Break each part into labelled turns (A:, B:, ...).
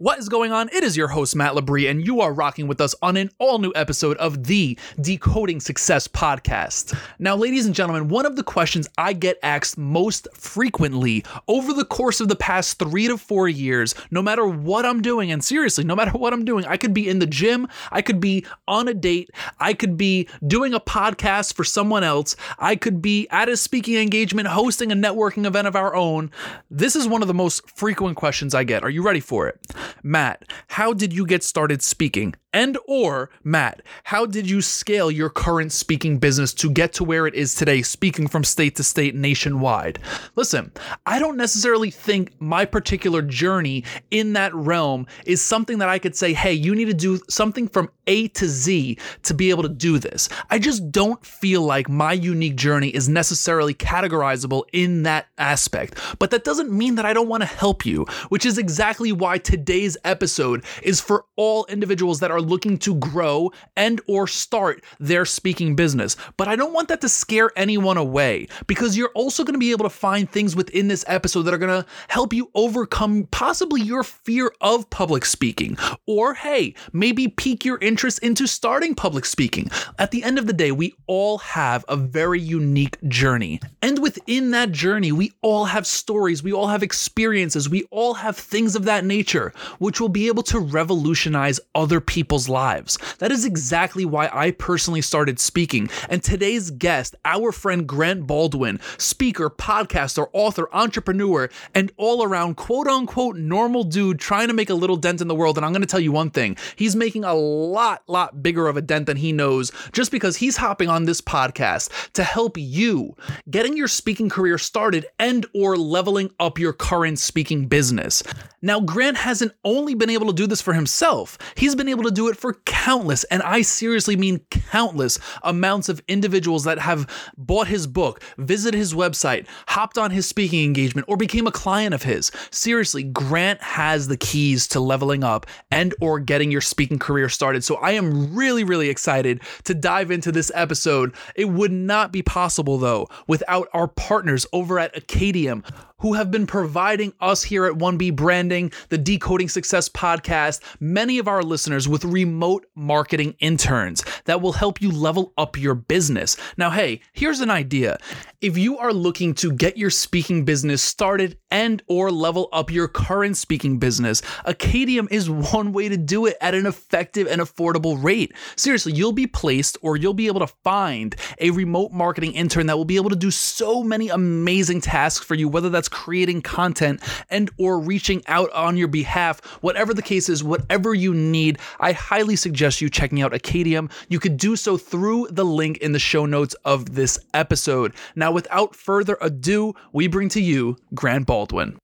A: What is going on? It is your host, Matt Labrie, and you are rocking with us on an all new episode of the Decoding Success podcast. Now, ladies and gentlemen, one of the questions I get asked most frequently over the course of the past three to four years, no matter what I'm doing, and seriously, no matter what I'm doing, I could be in the gym, I could be on a date, I could be doing a podcast for someone else, I could be at a speaking engagement, hosting a networking event of our own. This is one of the most frequent questions I get. Are you ready for it? Matt, how did you get started speaking? And or Matt, how did you scale your current speaking business to get to where it is today, speaking from state to state nationwide? Listen, I don't necessarily think my particular journey in that realm is something that I could say, hey, you need to do something from A to Z to be able to do this. I just don't feel like my unique journey is necessarily categorizable in that aspect. But that doesn't mean that I don't want to help you, which is exactly why today's episode is for all individuals that are are looking to grow and or start their speaking business. But I don't want that to scare anyone away because you're also going to be able to find things within this episode that are going to help you overcome possibly your fear of public speaking or hey, maybe pique your interest into starting public speaking. At the end of the day, we all have a very unique journey. And within that journey, we all have stories, we all have experiences, we all have things of that nature which will be able to revolutionize other people people's lives. That is exactly why I personally started speaking. And today's guest, our friend Grant Baldwin, speaker, podcaster, author, entrepreneur, and all around quote unquote normal dude trying to make a little dent in the world. And I'm going to tell you one thing he's making a lot, lot bigger of a dent than he knows just because he's hopping on this podcast to help you getting your speaking career started and or leveling up your current speaking business. Now, Grant hasn't only been able to do this for himself, he's been able to do do it for countless, and I seriously mean countless amounts of individuals that have bought his book, visited his website, hopped on his speaking engagement, or became a client of his. Seriously, Grant has the keys to leveling up and or getting your speaking career started. So I am really, really excited to dive into this episode. It would not be possible though without our partners over at Acadium who have been providing us here at 1B Branding, the Decoding Success podcast, many of our listeners with remote marketing interns that will help you level up your business. Now, hey, here's an idea. If you are looking to get your speaking business started and or level up your current speaking business, Acadium is one way to do it at an effective and affordable rate. Seriously, you'll be placed or you'll be able to find a remote marketing intern that will be able to do so many amazing tasks for you, whether that's creating content and or reaching out on your behalf, whatever the case is, whatever you need, I highly suggest you checking out Acadium. You could do so through the link in the show notes of this episode. Now, without further ado, we bring to you Grant Baldwin.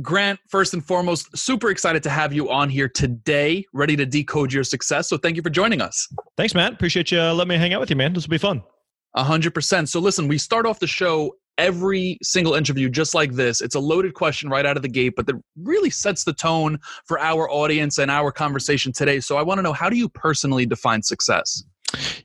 A: Grant, first and foremost, super excited to have you on here today, ready to decode your success. So thank you for joining us.
B: Thanks, Matt. Appreciate you uh, letting me hang out with you, man. This will be fun.
A: A hundred percent. So listen, we start off the show every single interview just like this. It's a loaded question right out of the gate, but that really sets the tone for our audience and our conversation today. So I want to know how do you personally define success?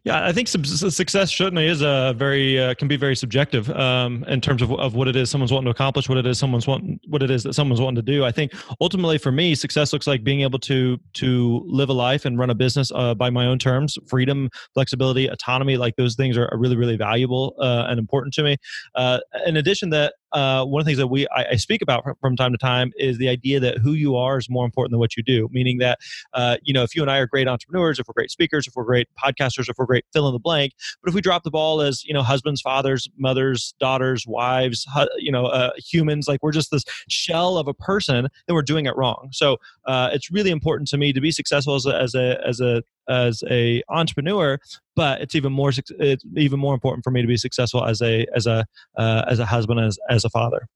B: Yeah, I think success certainly is a very uh, can be very subjective um, in terms of, of what it is someone's wanting to accomplish, what it is someone's wanting, what it is that someone's wanting to do. I think ultimately for me, success looks like being able to to live a life and run a business uh, by my own terms. Freedom, flexibility, autonomy, like those things are, really really valuable uh, and important to me. Uh, in addition, that uh, one of the things that we I, I speak about from, time to time is the idea that who you are is more important than what you do. Meaning that uh, you know if you and I are great entrepreneurs, if we're great speakers, if we're great podcasters, if we're great fill in the blank, but if we drop the ball as you know husbands, fathers, mothers, daughters, wives, hu- you know uh, humans, like we're just this shell of a person, then we're doing it wrong. So uh, it's really important to me to be successful as a as a as a as a entrepreneur but it's even more it's even more important for me to be successful as a as a uh, as a husband as as a father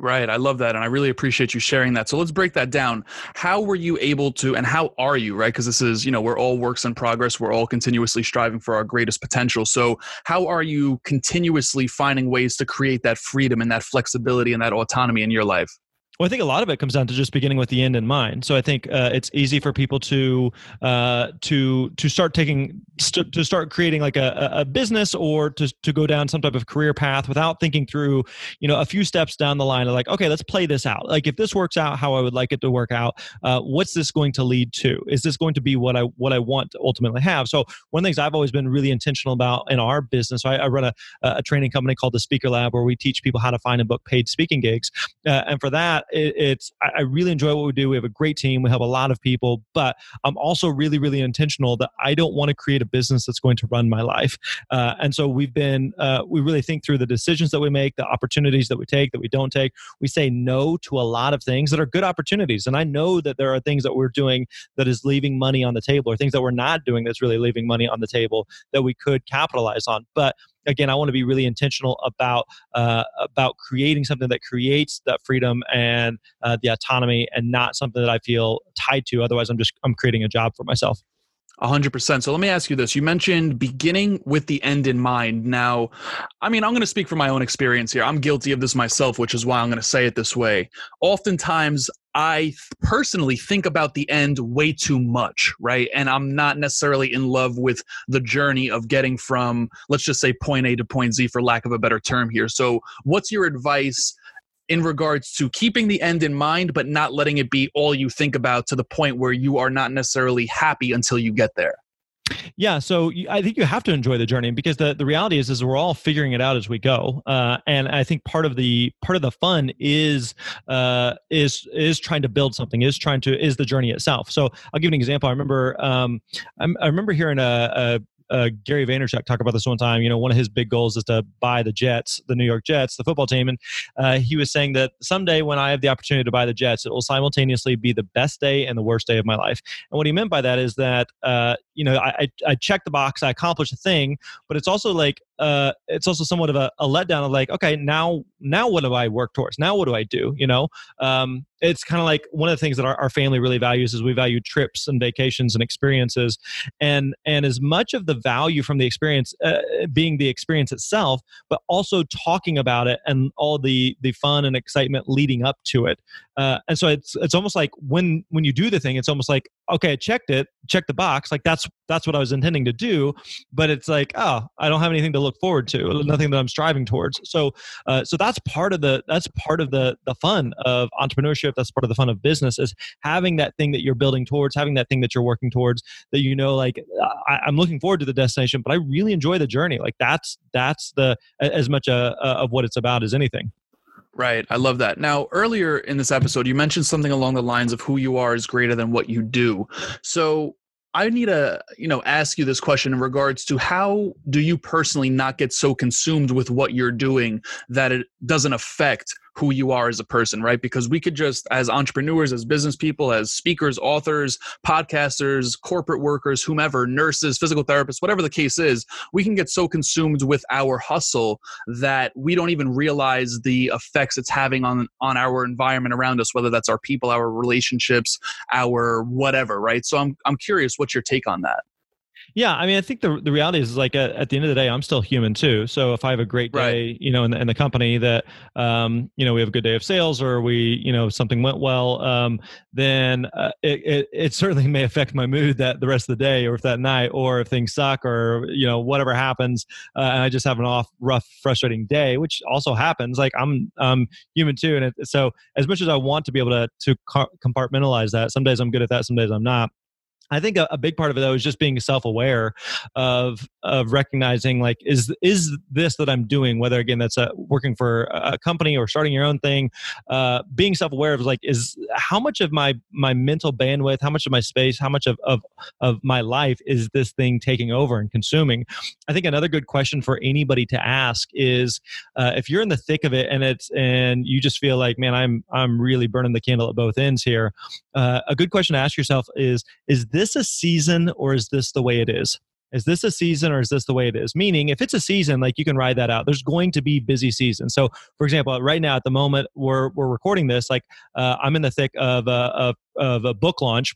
A: Right. I love that. And I really appreciate you sharing that. So let's break that down. How were you able to, and how are you, right? Because this is, you know, we're all works in progress. We're all continuously striving for our greatest potential. So how are you continuously finding ways to create that freedom and that flexibility and that autonomy in your life?
B: Well, I think a lot of it comes down to just beginning with the end in mind. So I think uh, it's easy for people to uh, to to start taking st- to start creating like a, a business or to to go down some type of career path without thinking through, you know, a few steps down the line of like, okay, let's play this out. Like if this works out how I would like it to work out, uh, what's this going to lead to? Is this going to be what I what I want to ultimately have? So one of the things I've always been really intentional about in our business, I, I run a, a training company called the Speaker Lab where we teach people how to find and book paid speaking gigs, uh, and for that it, it's I really enjoy what we do. We have a great team. We have a lot of people, but I'm also really, really intentional that I don't want to create a business that's going to run my life. Uh, and so we've been uh, we really think through the decisions that we make, the opportunities that we take, that we don't take. We say no to a lot of things that are good opportunities, and I know that there are things that we're doing that is leaving money on the table, or things that we're not doing that's really leaving money on the table that we could capitalize on. But again, I want to be really intentional about uh, about creating something that creates that freedom and uh, the autonomy, and not something that I feel tied to. Otherwise, I'm just I'm creating a job for myself.
A: 100%. So let me ask you this. You mentioned beginning with the end in mind. Now, I mean, I'm going to speak from my own experience here. I'm guilty of this myself, which is why I'm going to say it this way. Oftentimes, I personally think about the end way too much, right? And I'm not necessarily in love with the journey of getting from, let's just say, point A to point Z, for lack of a better term here. So, what's your advice in regards to keeping the end in mind, but not letting it be all you think about to the point where you are not necessarily happy until you get there?
B: Yeah, so I think you have to enjoy the journey because the, the reality is is we're all figuring it out as we go, uh, and I think part of the part of the fun is uh, is is trying to build something, is trying to is the journey itself. So I'll give an example. I remember um, I remember hearing a uh, Gary Vaynerchuk talk about this one time. You know, one of his big goals is to buy the Jets, the New York Jets, the football team, and uh, he was saying that someday when I have the opportunity to buy the Jets, it will simultaneously be the best day and the worst day of my life. And what he meant by that is that uh, you know I, I, I check the box, I accomplish a thing, but it's also like uh, it's also somewhat of a, a letdown of like, okay, now now what do I work towards? Now what do I do? You know, um, it's kind of like one of the things that our, our family really values is we value trips and vacations and experiences, and and as much of the value from the experience uh, being the experience itself, but also talking about it and all the the fun and excitement leading up to it. Uh, and so it's it's almost like when when you do the thing, it's almost like okay, I checked it, check the box, like that's that's what I was intending to do. But it's like oh, I don't have anything to look forward to, uh, nothing that I'm striving towards. So uh, so that's part of the that's part of the the fun of entrepreneurship. That's part of the fun of business is having that thing that you're building towards, having that thing that you're working towards. That you know, like I, am looking forward to the destination, but I really enjoy the journey. Like that's that's the as much a, a, of what it's about as anything.
A: Right. I love that. Now, earlier in this episode, you mentioned something along the lines of who you are is greater than what you do. So, I need to, you know, ask you this question in regards to how do you personally not get so consumed with what you're doing that it doesn't affect who you are as a person, right? Because we could just, as entrepreneurs, as business people, as speakers, authors, podcasters, corporate workers, whomever, nurses, physical therapists, whatever the case is, we can get so consumed with our hustle that we don't even realize the effects it's having on on our environment around us, whether that's our people, our relationships, our whatever, right? So I'm I'm curious what's your take on that?
B: Yeah, I mean, I think the the reality is like at, at, the end of the day, I'm still human too. So if I have a great day, right. you know, in the, in the company that, um, you know, we have a good day of sales or we, you know, something went well, um, then uh, it, it, it certainly may affect my mood that the rest of the day or if that night or if things suck or you know whatever happens, uh, and I just have an off, rough, frustrating day, which also happens. Like I'm I'm human too, and it, so as much as I want to be able to to compartmentalize that, some days I'm good at that, some days I'm not. I think a, a, big part of it though is just being self-aware of of recognizing like is is this that I'm doing whether again that's a, working for a company or starting your own thing uh, being self-aware of like is how much of my my mental bandwidth how much of my space how much of of, of my life is this thing taking over and consuming? I think another good question for anybody to ask is uh, if you're in the thick of it and it's and you just feel like man I'm I'm really burning the candle at both ends here uh, a good question to ask yourself is is this a season or is this the way it is? Is this a season or is this the way it is? Meaning, if it's a season, like you can ride that out. There's going to be busy season. So, for example, right now at the moment we're we're recording this, like uh, I'm in the thick of a, of, of a book launch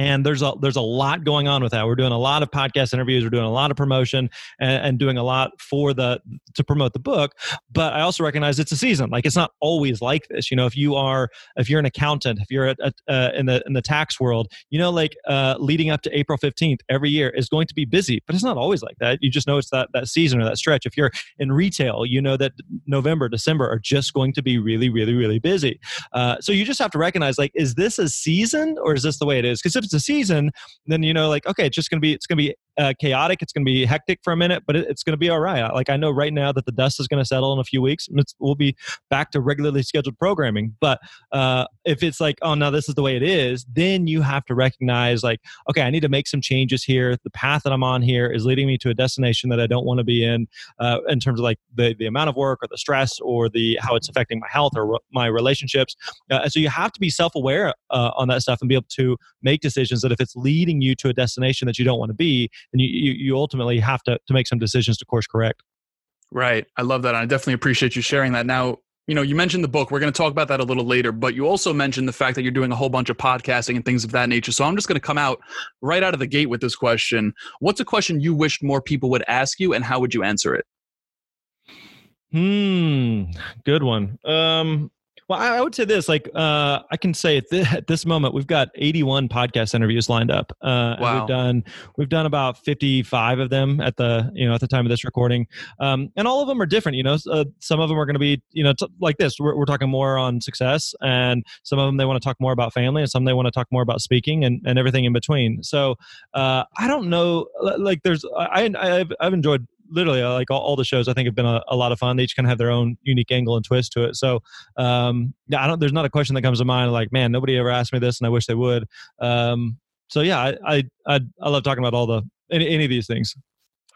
B: and there's a there's a lot going on with that. We're doing a lot of podcast interviews. We're doing a lot of promotion and, and, doing a lot for the to promote the book. But i also recognize it's a season. Like it's not always like this. You know if you are if you're an accountant if you're at, uh, in the in the tax world you know like uh, leading up to april 15th every year is going to be busy but it's not always like that. You just know it's that that season or that stretch. If you're in retail you know that november december are just going to be really really really busy. Uh, so you just have to recognize like is this a season or is this the way it is because if it's a season, then you know, like, okay, it's just gonna be it's gonna be uh, chaotic. It's gonna be hectic for a minute, but it, it's gonna be all right. Like I know right now that the dust is gonna settle in a few weeks, and we'll be back to regularly scheduled programming. But uh, if it's like, oh, now this is the way it is, then you have to recognize like, okay, I need to make some changes here. The path that I'm on here is leading me to a destination that I don't want to be in, uh, in terms of like the the amount of work or the stress or the how it's affecting my health or my relationships. Uh, and so you have to be self aware uh, on that stuff and be able to make decisions that if it's leading you to a destination that you don't want to be, you, you, you ultimately have to, to make some decisions to course correct.
A: Right. I love that. I definitely appreciate you sharing that. Now, you know, you mentioned the book. We're going to talk about that a little later, but you also mentioned the fact that you're doing a whole bunch of podcasting and things of that nature. So I'm just going to come out right out of the gate with this question. What's a question you wished more people would ask you, and how would you answer it?
B: Hmm, good one. Um, well, I would say this: like, uh, I can say at, th- at, this moment, we've got 81 podcast interviews lined up. Uh, wow. We've done we've done about 55 of them at the you know at the time of this recording, um, and all of them are different. You know, uh, some of them are going to be you know t- like this. We're, we're talking more on success, and some of them they want to talk more about family, and some they want to talk more about speaking, and, and everything in between. So uh, I don't know. Like, there's I I've, I've enjoyed literally uh, like all, all, the shows I think have been a, a, lot of fun. They each kind of have their own unique angle and twist to it. So um, yeah, I don't. There's not a question that comes to mind like, man, nobody ever asked me this, and I wish they would. Um, so yeah, I, I I I love talking about all the any, any of these things.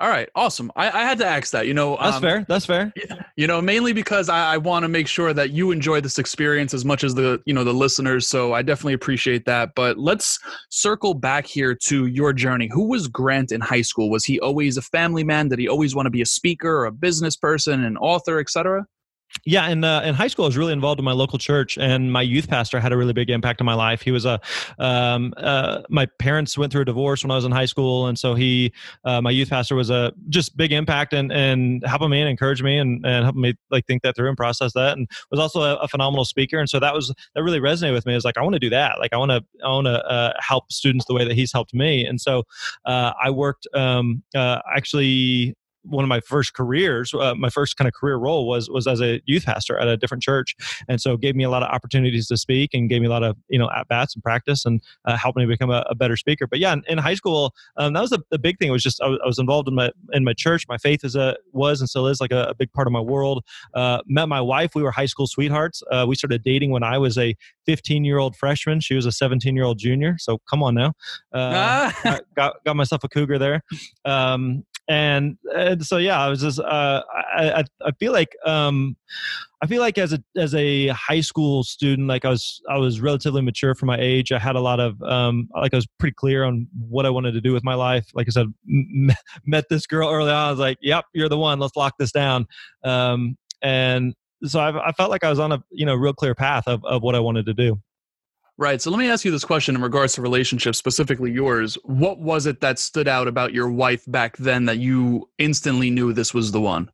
A: All right, awesome. I, I, had to ask that. You know,
B: that's um, fair. That's fair.
A: You know, mainly because I, I want to make sure that you enjoy this experience as much as the you know the listeners. So I definitely appreciate that. But let's circle back here to your journey. Who was Grant in high school? Was he always a family man? Did he always want to be a speaker or a business person, an author, etc.?
B: Yeah in uh, in high school i was really involved in my local church and my youth pastor had a really big impact on my life. He was a um, uh, my parents went through a divorce when i was in high school and so he uh, my youth pastor was a just big impact and and helping me and encourage me and, and helping me like think that through and process that and was also a, a phenomenal speaker and so that was that really resonated with me. Is like i want to do that. Like i want to i want to uh, help students the way that he's helped me and so uh, i worked um, uh, actually one of my first careers, uh, my first kind of career role was was as a youth pastor at a different church, and so gave me a lot of opportunities to speak and gave me a lot of you know at bats and practice and uh, helped me become a, a, better speaker. But yeah, in, in high school, um, that was the, the big thing. It was just I was, I was, involved in my in my church. My faith is a was and still is like a, a big part of my world. Uh, met my wife. We were high school sweethearts. Uh, we started dating when I was a 15 year old freshman. She was a 17 year old junior. So come on now, uh, ah. got got myself a cougar there. Um, and, and so yeah, I was just uh, I, I feel like um, I feel like as a as a high school student, like I was I was relatively mature for my age. I had a lot of um, like I was pretty clear on what I wanted to do with my life. Like I said, m- met this girl early on. I was like, "Yep, you're the one. Let's lock this down." Um, and so I, I felt like I was on a you know real clear path of of what I wanted to do.
A: Right. So let me ask you this question in regards to relationships, specifically yours. What was it that stood out about your wife back then that you instantly knew this was the one?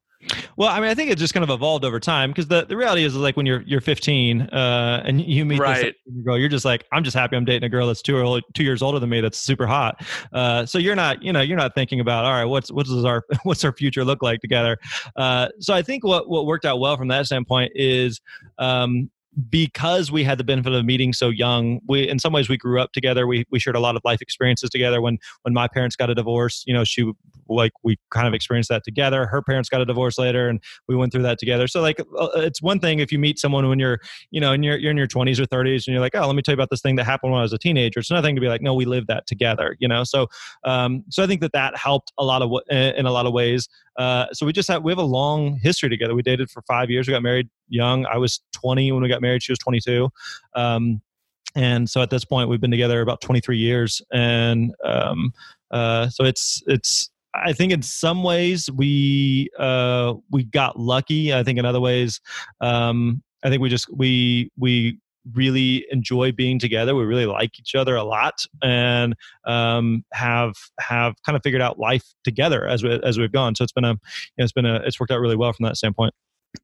B: Well, I mean, I think it just kind of evolved over time because the, the reality is like when you're you're 15 uh, and you meet right. this girl, you're just like, I'm just happy I'm dating a girl that's two or two years older than me that's super hot. Uh, so you're not, you know, you're not thinking about all right, what's what does our what's our future look like together. Uh, so I think what what worked out well from that standpoint is um, because we had the benefit of meeting so young we in some ways we grew up together. We, we shared a lot of life experiences together. When when my parents got a divorce you know she like we kind of experienced that together. Her parents got a divorce later and we went through that together. So like uh, it's one thing if you meet someone when you're you know and you're, you're in your 20s or 30s and you're like oh let me tell you about this thing that happened when i was a teenager. It's another thing to be like no we lived that together you know? So um so i think that that helped a lot of in a lot of ways. Uh, so we just have we have a long history together. We dated for five years. We got married young. I was 20 when we got married. She was 22. Um, and so at this point, we've been together about 23 years. And um, uh, so it's it's I think in some ways we uh, we got lucky. I think in other ways, um, I think we just we we really enjoy being together. We really like each other a lot, and um, have have kind of figured out life together as we as we've gone. So it's been a you know, it's been a it's worked out really well from that standpoint.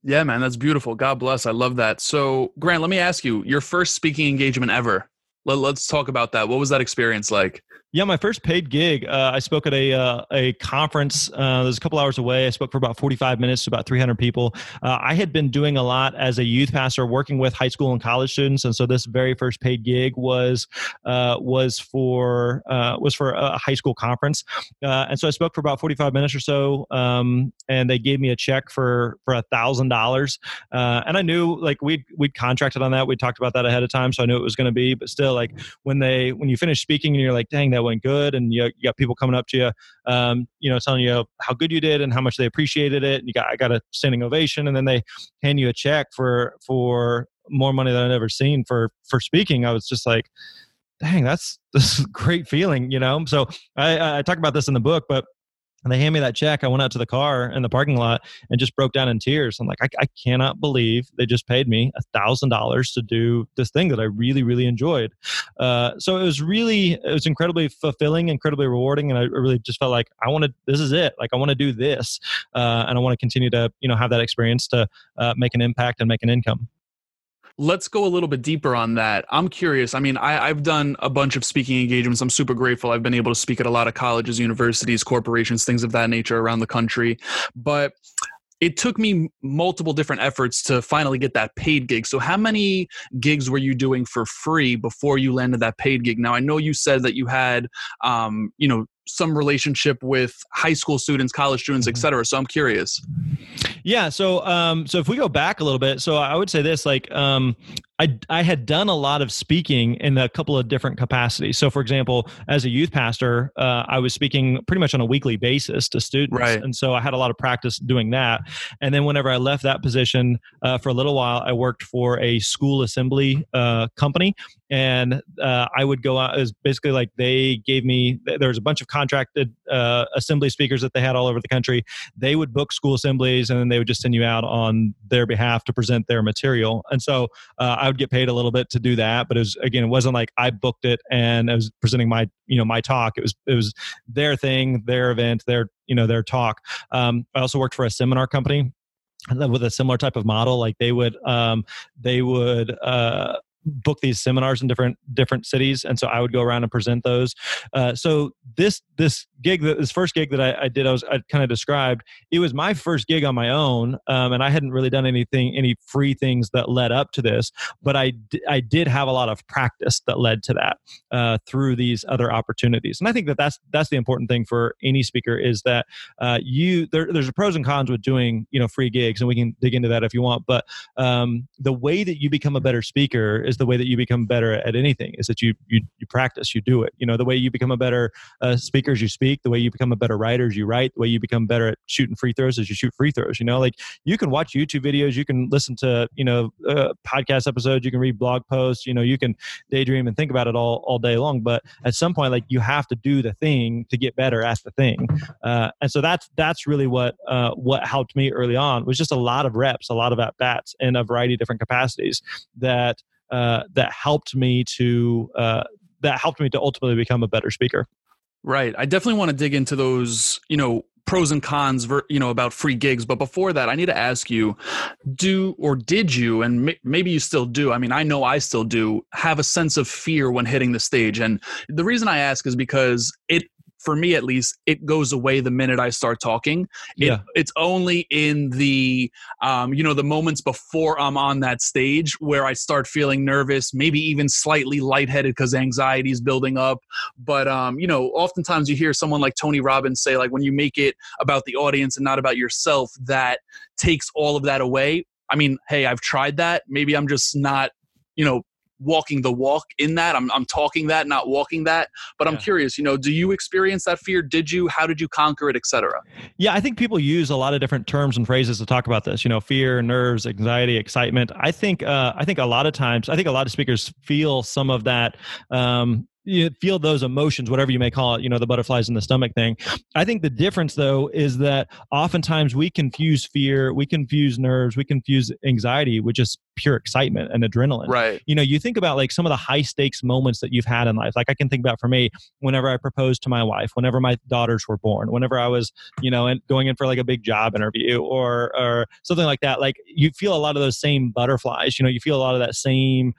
A: Yeah, man, that's beautiful. God bless. I love that. So, Grant, let me ask you your first speaking engagement ever. Let, us talk about that. What was that experience like?
B: Yeah, my first paid gig, uh, I spoke at a uh, a conference. Uh, was a couple hours away. I spoke for about 45 minutes to about 300 people. Uh, I had been doing a lot as a youth pastor, working with high school and college students, and so this very first paid gig was uh, was for uh, was for a high school conference. and so I spoke for about 45 minutes or so, um, and they gave me a check for for a thousand dollars. And I knew like we we'd contracted on that. We talked about that ahead of time, so I knew it was going to be. But still, like when they when you finish speaking and you're like, dang, that went good, and you, you got people coming up to you, um, you know, telling you how good you did and how much they appreciated it, and you got I got a standing ovation, and then they hand you a check for for more money than I'd ever seen for for speaking. I was just like, dang, that's this great feeling, you know. So I, I talk about this in the book, but and they hand me that check. I went out to the car in the parking lot and just broke down in tears. I'm like, I, I cannot believe they just paid me a thousand dollars to do this thing that I really, really enjoyed. Uh, so it was really, it was incredibly fulfilling, incredibly rewarding, and I really just felt like I want to. This is it. Like I want to do this, uh, and I want to continue to, you know, have that experience to uh, make an impact and make an income
A: let's go a little bit deeper on that. I'm curious. I mean, I, have done a bunch of speaking engagements. I'm super grateful. I've been able to speak at a lot of colleges, universities, corporations, things of that nature around the country. But it took me multiple different efforts to finally get that paid gig. So, how many gigs were you doing for free before you landed that paid gig? Now, I know you said that you had, um, you know, some relationship with high school students, college students, mm-hmm. et cetera. So, I'm curious.
B: Yeah. So, um, so if we go back a little bit, so I would say this, like, um, I, I had done a lot of speaking in a couple of different capacities. So, for example, as a youth pastor, uh, I was speaking pretty much on a weekly basis to students.
A: Right.
B: And so I had a lot of practice doing that. And then whenever I left that position uh, for a little while, I worked for a school assembly uh, company. And uh, I would go out, it was basically like they gave me, there was a bunch of contracted uh, assembly speakers that they had all over the country. They would book school assemblies and then they would just send you out on their behalf to present their material. And so uh, I would get paid a little bit to do that, but it was again, it wasn't like I booked it and I was presenting my you know my talk. It was it was their thing, their event, their you know their talk. Um, I also worked for a seminar company with a similar type of model like they would um, they would uh, book these seminars in different different cities, and so I would go around and present those. Uh, so this this gig, this first gig that I, I did, I was I kind of described. It was my first gig on my own, um, and I hadn't really done anything, any free things that led up to this. But I d- I did have a lot of practice that led to that uh, through these other opportunities, and I think that that's that's the important thing for any speaker is that uh, you there, there's a pros and cons with doing you know free gigs, and we can dig into that if you want. But um, the way that you become a better speaker is is the way that you become better at anything is that you you, you practice you do it. You know the way you become a better uh, speaker is you speak the way you become a better writer is you write the way you become better at shooting free throws is you shoot free throws you know? Like you can watch youtube videos you can listen to you know uh, podcast episodes you can read blog posts you know you can daydream and think about it all all day long but at some point like you have to do the thing to get better at the thing. Uh, and so that's that's really what uh, what helped me early on was just a lot of reps a lot of at bats in a variety of different capacities that uh, that helped me to uh, that helped me to ultimately become a better speaker.
A: Right. I definitely want to dig into those, you know, pros and cons, you know, about free gigs. But before that, I need to ask you, do or did you, and maybe you still do. I mean, I know I still do have a sense of fear when hitting the stage. And the reason I ask is because it for me at least, it goes away the minute I start talking. It, yeah. It's only in the, um, you know, the moments before I'm on that stage where I start feeling nervous, maybe even slightly lightheaded because anxiety is building up. But, um, you know, oftentimes you hear someone like Tony Robbins say, like, when you make it about the audience and not about yourself, that takes all of that away. I mean, hey, I've tried that. Maybe I'm just not, you know, walking the walk in that. I'm, I'm talking that, not walking that. But I'm curious, you know, do you experience that fear? Did you? How did you conquer it, etc.?
B: Yeah, I think people use a lot of different terms and phrases to talk about this. You know, fear, nerves, anxiety, excitement. I think uh, I think a lot of times, I think a lot of speakers feel some of that. Um, you feel those emotions, whatever you may call it, you know, the butterflies in the stomach thing. I think the difference though is that oftentimes we confuse fear, we confuse nerves, we confuse anxiety with just pure excitement and adrenaline.
A: Right.
B: You know, you think about like some of the high stakes moments that you've had in life. Like I can think about for me, whenever I proposed to my wife, whenever my daughters were born, whenever I was, you know, and going in for like a big job interview or or something like that. Like you feel a lot of those same butterflies. You know, you feel a lot of that same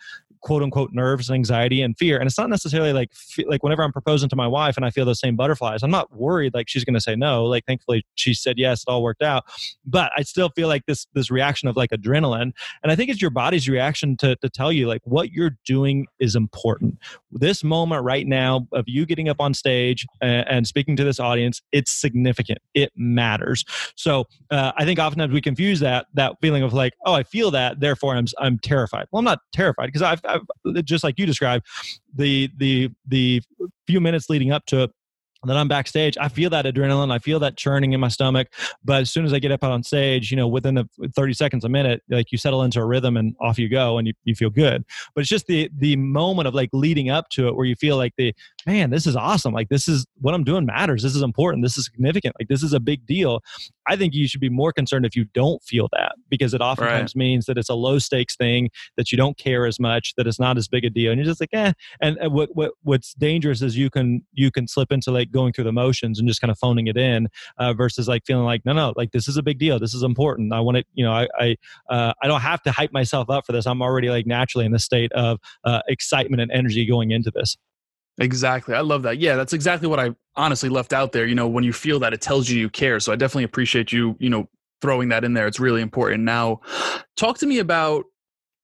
B: quote unquote nerves and anxiety and fear. And it's not necessarily like like whenever i'm proposing to my wife and i feel those same butterflies i'm not worried like she's going to say no. Like thankfully she said yes it all worked out. But i still feel like this this reaction of like adrenaline. And i think it's your body's reaction to to tell you like what you're doing is important. This moment right now of you getting up on stage and, and speaking to this audience it's significant. It matters. So uh, i think oftentimes we confuse that that feeling of like oh i feel that therefore i'm i'm terrified. Well i'm not terrified because I've, I've just like you described, the the the few minutes leading up to it that I'm backstage, I feel that adrenaline, I feel that churning in my stomach. But as soon as I get up on stage, you know, within the 30 seconds, a minute, like you settle into a rhythm and off you go and you, you feel good. But it's just the the moment of like leading up to it where you feel like the man, this is awesome. Like this is what I'm doing matters. This is important. This is significant. Like this is a big deal. I think you should be more concerned if you don't feel that because it oftentimes right. means that it's a low stakes thing that you don't care as much, that it's not as big a deal, and you're just like, eh. And what what what's dangerous is you can you can slip into like going through the motions and just kind of phoning it in uh, versus like feeling like no no like this is a big deal. This is important. I want to you know I I uh, I don't have to hype myself up for this. I'm already like naturally in the state of uh, excitement and energy going into this.
A: Exactly. I love that. Yeah, that's exactly what I honestly left out there. You know, when you feel that, it tells you you care. So I definitely appreciate you, you know, throwing that in there. It's really important. Now, talk to me about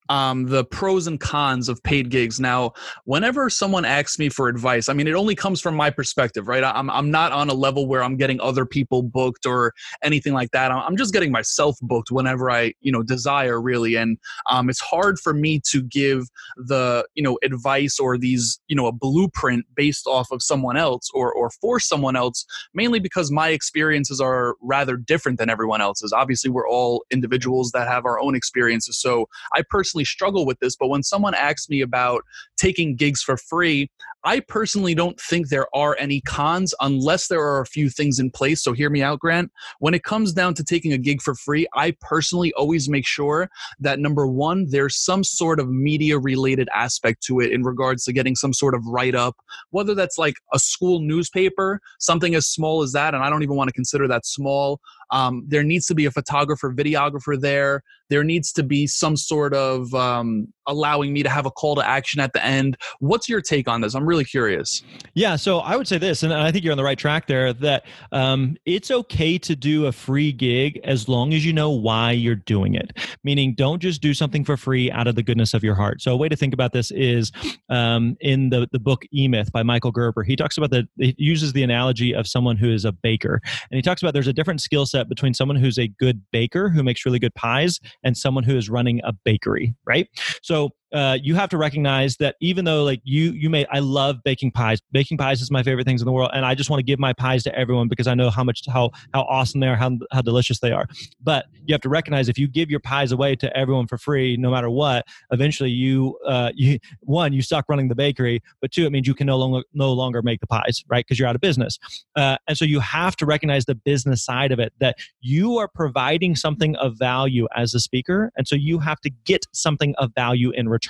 A: um, the pros and cons of paid gigs. Now, whenever someone asks me for advice, I mean, it only comes from my perspective, right? I'm, I'm not on a level where I'm getting other people booked or anything like that. I'm just getting myself booked whenever I, you know, desire really. And um, it's hard for me to give the, you know, advice or these, you know, a blueprint based off of someone else or, or for someone else, mainly because my experiences are rather different than everyone else's. Obviously, we're all individuals that have our own experiences. So I personally personally struggle with this, but when someone asks me about taking gigs for free, I personally don't think there are any cons unless there are a few things in place. So hear me out, Grant. When it comes down to taking a gig for free, I personally always make sure that number one, there's some sort of media related aspect to it in regards to getting some sort of write up, whether that's like a school newspaper, something as small as that. And I don't even want to consider that small. Um, there needs to be a photographer, videographer there. There needs to be some sort of um, allowing me to have a call to action at the end. What's your take on this? I'm really curious.
B: Yeah, so I would say this, and I think you're on the right track there. That um, it's okay to do a free gig as long as you know why you're doing it. Meaning, don't just do something for free out of the goodness of your heart. So a way to think about this is um, in the the book E Myth by Michael Gerber. He talks about the he uses the analogy of someone who is a baker, and he talks about there's a different skill set between someone who's a good baker who makes really good pies and someone who is running a bakery, right? So so uh, you have to recognize that even though like you you may I love baking pies. Baking pies is my favorite things in the world, and I just want to give my pies to everyone because I know how much how how awesome they are, how how delicious they are. But you have to recognize if you give your pies away to everyone for free, no matter what, eventually you uh, you one you stop running the bakery, but two it means you can no longer no longer make the pies, right? Because you're out of business. Uh, and so you have to recognize the business side of it that you are providing something of value as a speaker, and so you have to get something of value in return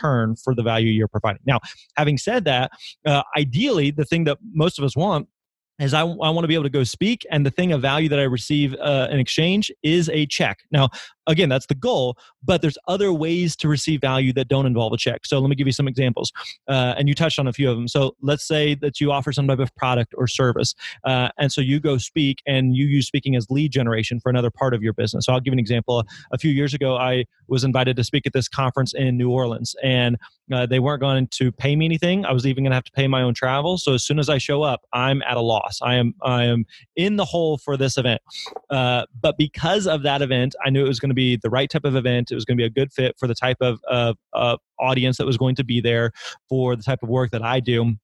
B: for the value you're providing. Now, having said that, uh, ideally, the thing that most of us want is I, I want to be able to go speak and the thing of value that i receive uh, in exchange is a check now again that's the goal but there's other ways to receive value that don't involve a check so let me give you some examples uh, and you touched on a few of them so let's say that you offer some type of product or service uh, and so you go speak and you use speaking as lead generation for another part of your business so i'll give an example a few years ago i was invited to speak at this conference in new orleans and uh, they weren't going to pay me anything. I was even going to have to pay my own travel. So as soon as I show up, I'm at a loss. I am I am in the hole for this event. Uh, but because of that event, I knew it was going to be the right type of event. It was going to be a good fit for the type of, of, of audience that was going to be there for the type of work that I do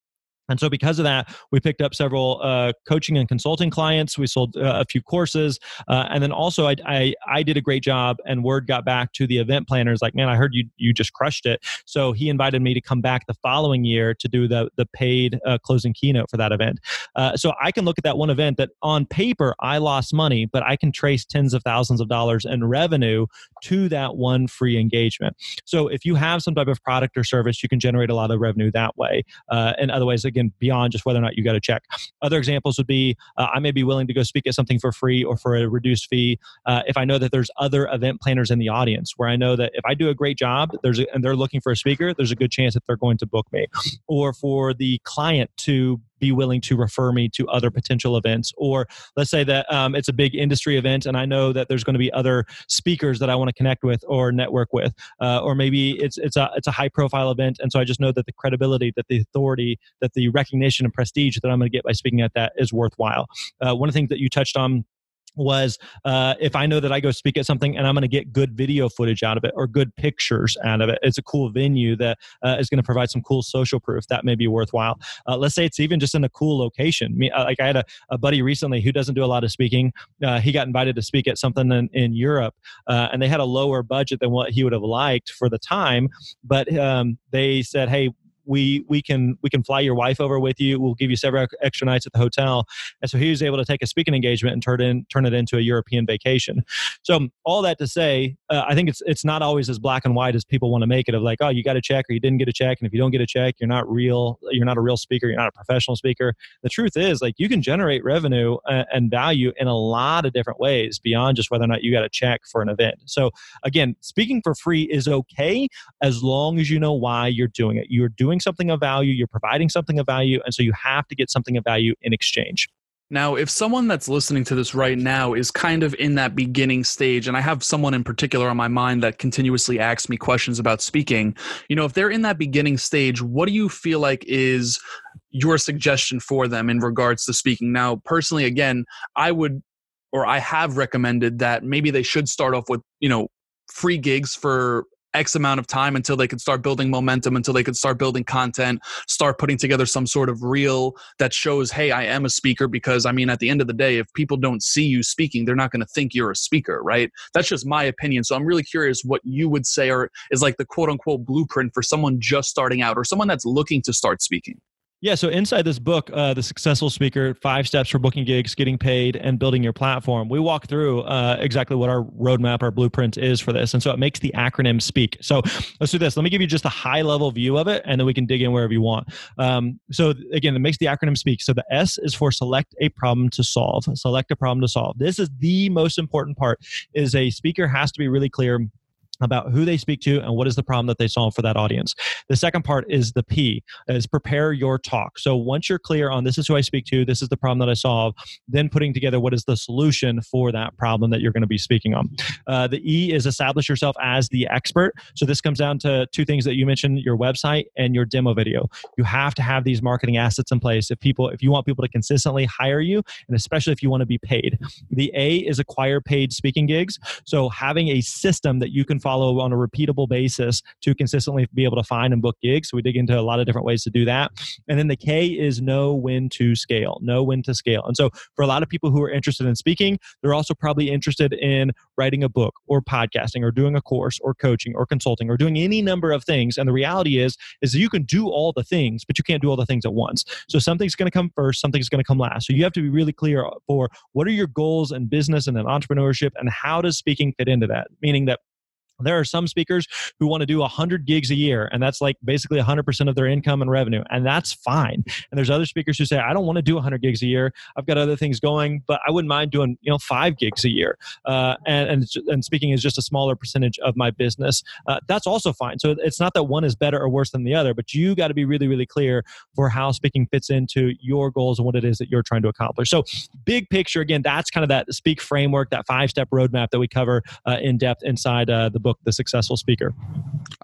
B: And so, because of that, we picked up several uh, coaching and consulting clients. We sold uh, a few courses, uh, and then also I, I, I did a great job. And word got back to the event planners, like, man, I heard you you just crushed it. So he invited me to come back the following year to do the the paid uh, closing keynote for that event. Uh, so I can look at that one event that on paper I lost money, but I can trace tens of thousands of dollars in revenue to that one free engagement. So if you have some type of product or service, you can generate a lot of revenue that way. Uh, and otherwise, again again beyond just whether or not you got to check. Other examples would be uh, I may be willing to go speak at something for free or for a reduced fee uh, if I know that there's other event planners in the audience where I know that if I do a great job, there's a, and they're looking for a speaker, there's a good chance that they're going to book me, or for the client to be willing to refer me to other potential events. Or let's say that um, it's a big industry event and I know that there's going to be other speakers that I want to connect with or network with. Uh, or maybe it's, it's, a, it's a high profile event. And so I just know that the credibility, that the authority, that the recognition and prestige that I'm going to get by speaking at that is worthwhile. Uh, one of the things that you touched on was uh, if I know that I go speak at something and I'm going to get good video footage out of it or good pictures out of it, it's a cool venue that uh, is going to provide some cool social proof that may be worthwhile. Uh, let's say it's even just in a cool location. Me, uh, like I had a, a, buddy recently who doesn't do a lot of speaking. Uh, he got invited to speak at something in, in Europe, uh, and they had a lower budget than what he would have liked for the time, but um, they said, "Hey, we we can we can fly your wife over with you. We'll give you several extra nights at the hotel. And so he was able to take a speaking engagement and turn in turn it into a European vacation. So all that to say, uh, I think it's it's not always as black and white as people want to make it. Of like, oh, you got a check or you didn't get a check, and if you don't get a check, you're not real. You're not a real speaker. You're not a professional speaker. The truth is, like, you can generate revenue uh, and value in a lot of different ways beyond just whether or not you got a check for an event. So again, speaking for free is okay as long as you know why you're doing it. You're doing something of value, you're providing something of value, and so you have to get something of value in exchange.
A: Now, if someone that's listening to this right now is kind of in that beginning stage, and I have someone in particular on my mind that continuously asks me questions about speaking, you know, if they're in that beginning stage, what do you feel like is your suggestion for them in regards to speaking? Now, personally, again, I would or I have recommended that maybe they should start off with, you know, free gigs for X amount of time until they could start building momentum, until they could start building content, start putting together some sort of reel that shows, hey, I am a speaker. Because I mean, at the end of the day, if people don't see you speaking, they're not going to think you're a speaker, right? That's just my opinion. So I'm really curious what you would say or is like the quote unquote blueprint for someone just starting out or someone that's looking to start speaking.
B: Yeah, so inside this book, uh, The Successful Speaker Five Steps for Booking Gigs, Getting Paid, and Building Your Platform, we walk through uh, exactly what our roadmap, our blueprint is for this. And so it makes the acronym speak. So let's do this. Let me give you just a high level view of it, and then we can dig in wherever you want. Um, so again, it makes the acronym speak. So the S is for select a problem to solve. Select a problem to solve. This is the most important part is a speaker has to be really clear about who they speak to and what is the problem that they solve for that audience. The second part is the P, is prepare your talk. So once you're clear on this is who I speak to, this is the problem that I solve, then putting together what is the solution for that problem that you're going to be speaking on. Uh, the E is establish yourself as the expert. So this comes down to two things that you mentioned: your website and your demo video. You have to have these marketing assets in place if people, if you want people to consistently hire you, and especially if you want to be paid. The A is acquire paid speaking gigs. So having a system that you can follow on a repeatable basis to consistently be able to find and book gigs. So we dig into a lot of different ways to do that. And then the K is know when to scale, know when to scale. And so for a lot of people who are interested in speaking, they're also probably interested in writing a book or podcasting or doing a course or coaching or consulting or doing any number of things. And the reality is, is that you can do all the things, but you can't do all the things at once. So something's going to come first, something's going to come last. So you have to be really clear for what are your goals in business and in entrepreneurship and how does speaking fit into that? Meaning that there are some speakers who want to do 100 gigs a year, and that's like basically 100% of their income and revenue, and that's fine. And there's other speakers who say, I don't want to do 100 gigs a year. I've got other things going, but I wouldn't mind doing you know five gigs a year. Uh, and, and and speaking is just a smaller percentage of my business. Uh, that's also fine. So it's not that one is better or worse than the other, but you got to be really really clear for how speaking fits into your goals and what it is that you're trying to accomplish. So big picture, again, that's kind of that speak framework, that five step roadmap that we cover uh, in depth inside uh, the book book, The Successful Speaker.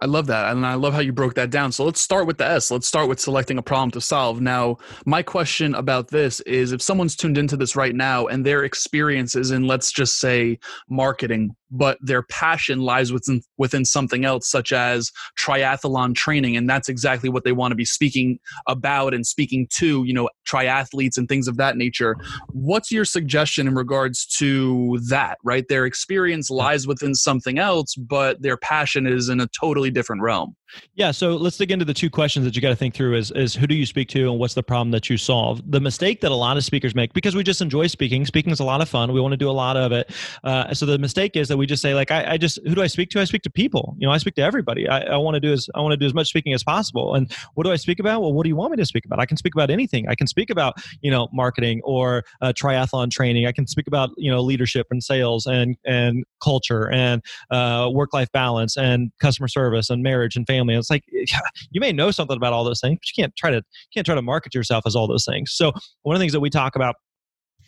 A: I love that. And I love how you broke that down. So let's start with the S. Let's start with selecting a problem to solve. Now, my question about this is if someone's tuned into this right now and their experience is in, let's just say, marketing, but their passion lies within within something else, such as triathlon training, and that's exactly what they want to be speaking about and speaking to, you know, triathletes and things of that nature. What's your suggestion in regards to that? Right, their experience lies within something else, but their passion is in a totally different realm.
B: Yeah, so let's dig into the two questions that you got to think through is is who do you speak to and what's the problem that you solve? The mistake that a lot of speakers make because we just enjoy speaking. Speaking is a lot of fun. We want to do a lot of it. Uh, so the mistake is that we just say like I, I, just who do I speak to? I speak to people. You know, I speak to everybody. I, I want to do as I want to do as much speaking as possible. And what do I speak about? Well, what do you want me to speak about? I can speak about anything. I can speak about you know marketing or uh, triathlon training. I can speak about you know leadership and sales and and culture and uh, work life balance and customer service and marriage and family. It's like you may know something about all those things, but you can't try to can't try to market yourself as all those things. So one of the things that we talk about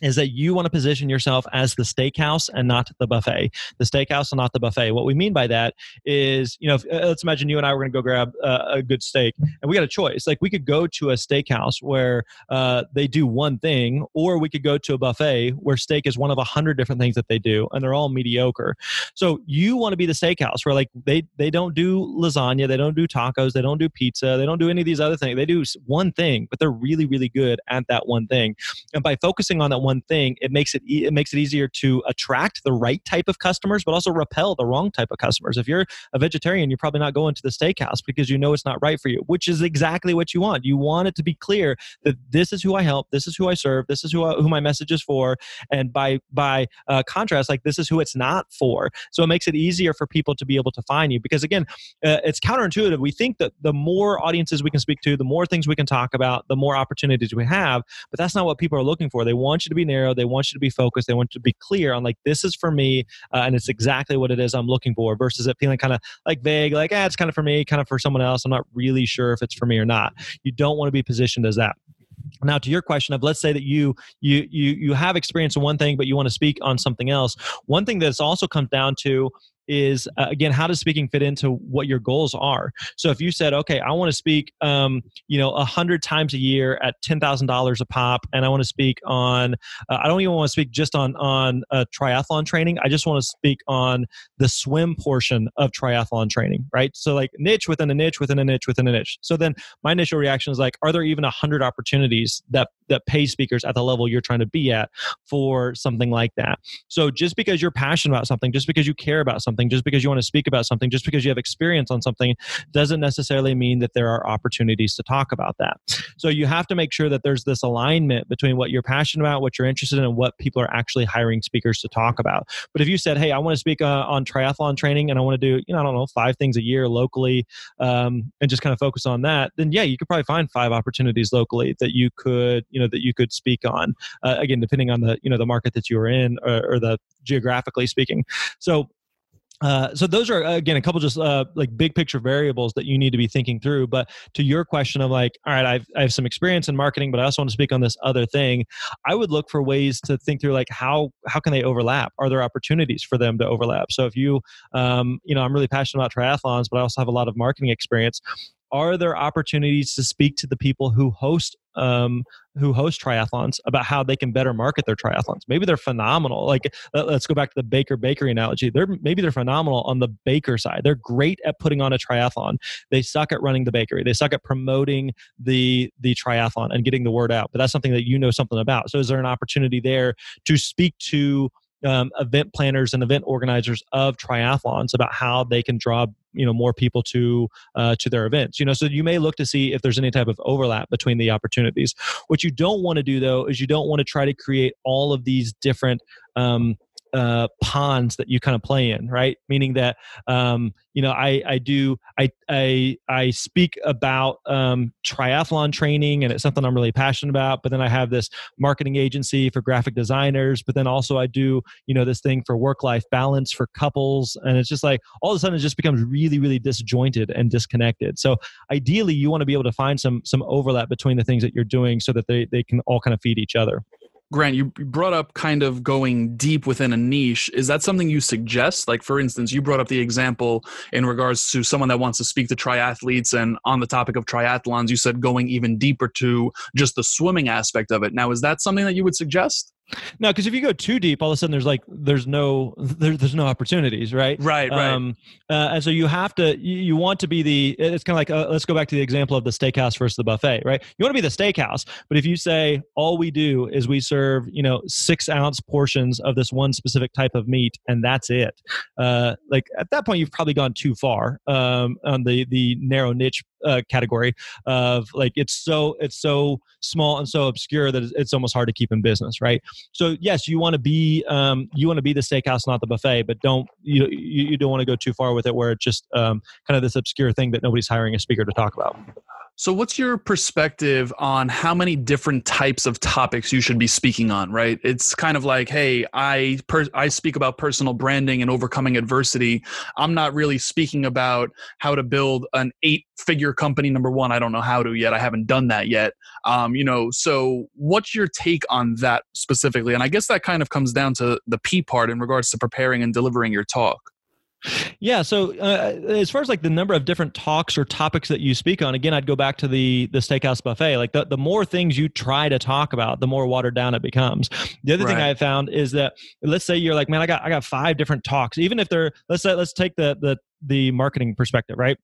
B: is that you want to position yourself as the steakhouse and not the buffet. The steakhouse and not the buffet. What we mean by that is, you know, if, uh, let's imagine you and I were going to go grab uh, a good steak, and we got a choice. Like we could go to a steakhouse where uh, they do one thing, or we could go to a buffet where steak is one of a hundred different things that they do, and they're all mediocre. So you want to be the steakhouse where like they they don't do lasagna, they don't do tacos, they don't do pizza, they don't do any of these other things. They do one thing, but they're really really good at that one thing. And by focusing on that one thing, it makes it it makes it easier to attract the right type of customers, but also repel the wrong type of customers. If you're a vegetarian, you're probably not going to the steakhouse because you know it's not right for you, which is exactly what you want. You want it to be clear that this is who I help, this is who I serve, this is who I, who my message is for, and by by uh, contrast, like this is who it's not for. So it makes it easier for people to be able to find you because again, uh, it's counterintuitive. We think that the more audiences we can speak to, the more things we can talk about, the more opportunities we have, but that's not what people are looking for. They want you to be narrow. They want you to be focused. They want you to be clear on like this is for me, uh, and it's exactly what it is I'm looking for. Versus it feeling kind of like vague, like ah, it's kind of for me, kind of for someone else. I'm not really sure if it's for me or not. You don't want to be positioned as that now to your question of let's say that you you you you have experience in one thing but you want to speak on something else one thing that's also comes down to is uh, again how does speaking fit into what your goals are? So if you said okay i want to speak um, you know a hundred times a year at $10000 a pop and i want to speak on uh, i don't even want to speak just on on uh, triathlon training. I just want to speak on the swim portion of triathlon training right? So like niche within a niche within a niche within a niche. So then my initial reaction is like are there even a hundred opportunities that that pay speakers at the level you're trying to be at for something like that? So just because you're passionate about something just because you care about something something, just because you want to speak about something, just because you have experience on something, doesn't necessarily mean that there are opportunities to talk about that. So you have to make sure that there's this alignment between what you're passionate about, what you're interested in, and what people are actually hiring speakers to talk about. But if you said, "Hey, I want to speak uh, on triathlon training, and I want to do, you know, I don't know, five things a year locally, um, and just kind of focus on that," then yeah, you could probably find five opportunities locally that you could, you know, that you could speak on. Uh, again, depending on the, you know, the market that you are in, or, or the geographically speaking. So uh, so those are again a couple just uh, like big picture variables that you need to be thinking through. But to your question of like, all right, I've I have some experience in marketing, but I also want to speak on this other thing. I would look for ways to think through like how how can they overlap? Are there opportunities for them to overlap? So if you um, you know I'm really passionate about triathlons, but I also have a lot of marketing experience are there opportunities to speak to the people who host um, who host triathlons about how they can better market their triathlons. Maybe they're phenomenal like let's go back to the baker bakery analogy. They're maybe they're phenomenal on the baker side. They're great at putting on a triathlon. They suck at running the bakery. They suck at promoting the the triathlon and getting the word out. But that's something that you know something about. So is there an opportunity there to speak to um, event planners and event organizers of triathlons about how they can draw you know more people to uh, to their events you know? So you may look to see if there's any type of overlap between the opportunities. What you don't want to do though is you don't want to try to create all of these different um, uh, ponds that you kind of play in, right? Meaning that um, you know I I do I I I speak about um, triathlon training and it's something I'm really passionate about. But then I have this marketing agency for graphic designers. But then also I do you know this thing for work life balance for couples, and it's just like all of a sudden it just becomes really really disjointed and disconnected. So ideally you want to be able to find some some overlap between the things that you're doing so that they they can all kind of feed each other.
A: Grant, you brought up kind of going deep within a niche. Is that something you suggest? Like, for instance, you brought up the example in regards to someone that wants to speak to triathletes, and on the topic of triathlons, you said going even deeper to just the swimming aspect of it. Now, is that something that you would suggest?
B: No, because if you go too deep, all of a sudden there's like there's no there, there's no opportunities, right?
A: Right, right. Um,
B: uh, and so you have to you, you, want to be the. It's kind of like uh, let's go back to the example of the steakhouse versus the buffet, right? You want to be the steakhouse, but if you say all we do is we serve you know six ounce portions of this one specific type of meat and that's it, uh, like at that point you've probably gone too far um, on the the narrow niche uh, category of like it's so it's so small and so obscure that it's almost hard to keep in business, right? So yes, you want to be um, you want to be the steakhouse, not the buffet, but don't you you, don't want to go too far with it where it's just um, kind of this obscure thing that nobody's hiring a speaker to talk about.
A: So, what's your perspective on how many different types of topics you should be speaking on? Right, it's kind of like, hey, I per- I speak about personal branding and overcoming adversity. I'm not really speaking about how to build an eight-figure company. Number one, I don't know how to yet. I haven't done that yet. Um, you know, so what's your take on that specifically? And I guess that kind of comes down to the P part in regards to preparing and delivering your talk.
B: Yeah. So uh, as far as like the number of different talks or topics that you speak on, again, I'd go back to the the steakhouse buffet. Like the, the more things you try to talk about, the more watered down it becomes. The other right. thing I have found is that let's say you're like, man, I got I got five different talks. Even if they're let's say let's take the the the marketing perspective, right?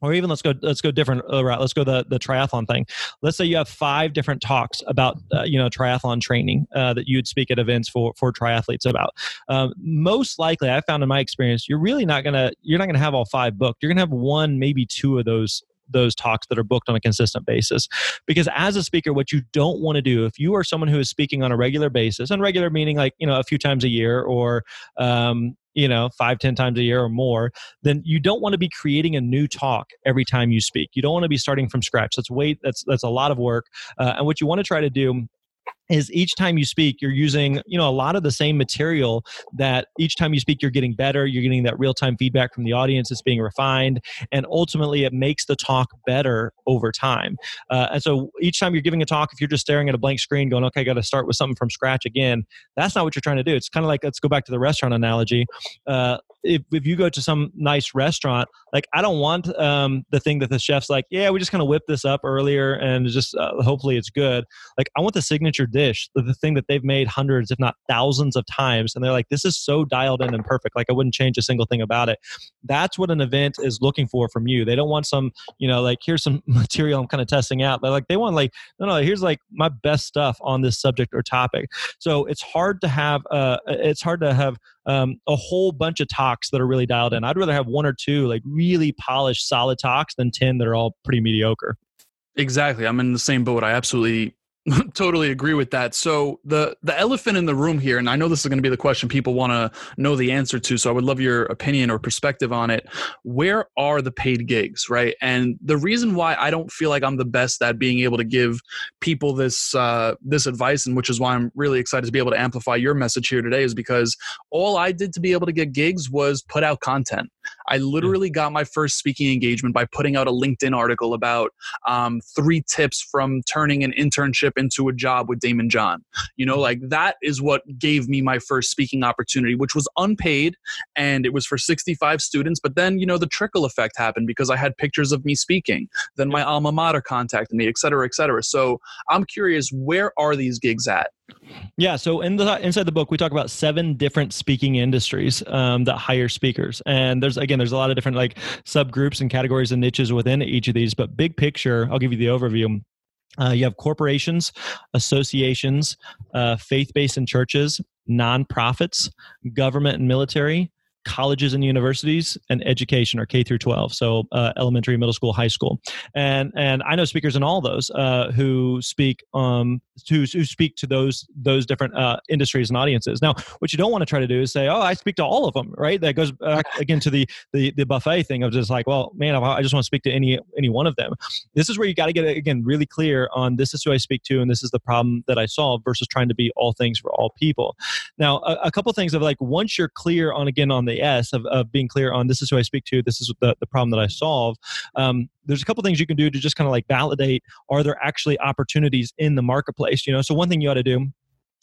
B: Or even let's go let's go different uh, route. Let's go the the triathlon thing. Let's say you have five different talks about uh, you know triathlon training uh, that you'd speak at events for for triathletes about. Um, most likely, I found in my experience, you're really not gonna you're not gonna have all five booked. You're gonna have one, maybe two of those those talks that are booked on a consistent basis. Because as a speaker, what you don't want to do, if you are someone who is speaking on a regular basis, and regular meaning like, you know, a few times a year or, um, you know five ten times a year or more then you don't want to be creating a new talk every time you speak you don't want to be starting from scratch that's wait that's that's a lot of work uh, and what you want to try to do is each time you speak you're using you know a lot of the same material that each time you speak you're getting better you're getting that real-time feedback from the audience it's being refined and ultimately it makes the talk better over time. Uh, and so each time you're giving a talk if you're just staring at a blank screen going okay i got to start with something from scratch again that's not what you're trying to do. It's kind of like let's go back to the restaurant analogy. Uh, if, if you go to some nice restaurant, like I don't want um, the thing that the chef's like, yeah, we just kind of whipped this up earlier and just uh, hopefully it's good. Like I want the signature dish, the, the thing that they've made hundreds, if not thousands of times. And they're like, this is so dialed in and perfect. Like I wouldn't change a single thing about it. That's what an event is looking for from you. They don't want some, you know, like here's some material I'm kind of testing out. But like they want like, no, no, here's like my best stuff on this subject or topic. So it's hard to have, uh, it's hard to have um, a whole bunch of talks that are really dialed in. I'd rather have one or two like really polished, solid talks than 10 that are all pretty mediocre.
A: Exactly. I'm in the same boat. I absolutely totally agree with that. So the the elephant in the room here, and I know this is going to be the question people want to know the answer to. So I would love your opinion or perspective on it. Where are the paid gigs, right? And the reason why I don't feel like I'm the best at being able to give people this uh, this advice, and which is why I'm really excited to be able to amplify your message here today, is because all I did to be able to get gigs was put out content. I literally got my first speaking engagement by putting out a LinkedIn article about um, three tips from turning an internship into a job with Daymond John. You know, like that is what gave me my first speaking opportunity, which was unpaid and it was for 65 students. But then, you know, the trickle effect happened because I had pictures of me speaking. Then my alma mater contacted me, et cetera, et cetera. So I'm curious, where are these gigs at?
B: Yeah, so in the inside the book, we talk about seven different speaking industries um, that hire speakers, and there's again, there's a lot of different like subgroups and categories and niches within each of these. But big picture, I'll give you the overview. Uh, you have corporations, associations, uh, faith based and churches, nonprofits, government and military, colleges and universities and education or K through 12 so uh, elementary middle school high school. And and I know speakers in all those uh, who speak um who, who speak to those those different uh, industries and audiences. Now what you don't want to try to do is say oh I speak to all of them right? That goes back again to the the, the buffet thing of just like well man I just want to speak to any any one of them. This is where you got to get again really clear on this is who I speak to and this is the problem that I solve versus trying to be all things for all people. Now a, a couple things of like once you're clear on again on the the S of, of being clear on this is who I speak to, this is the, the problem that I solve. Um, there's a couple things you can do to just kind of like validate are there actually opportunities in the marketplace? You know, so one thing you ought to do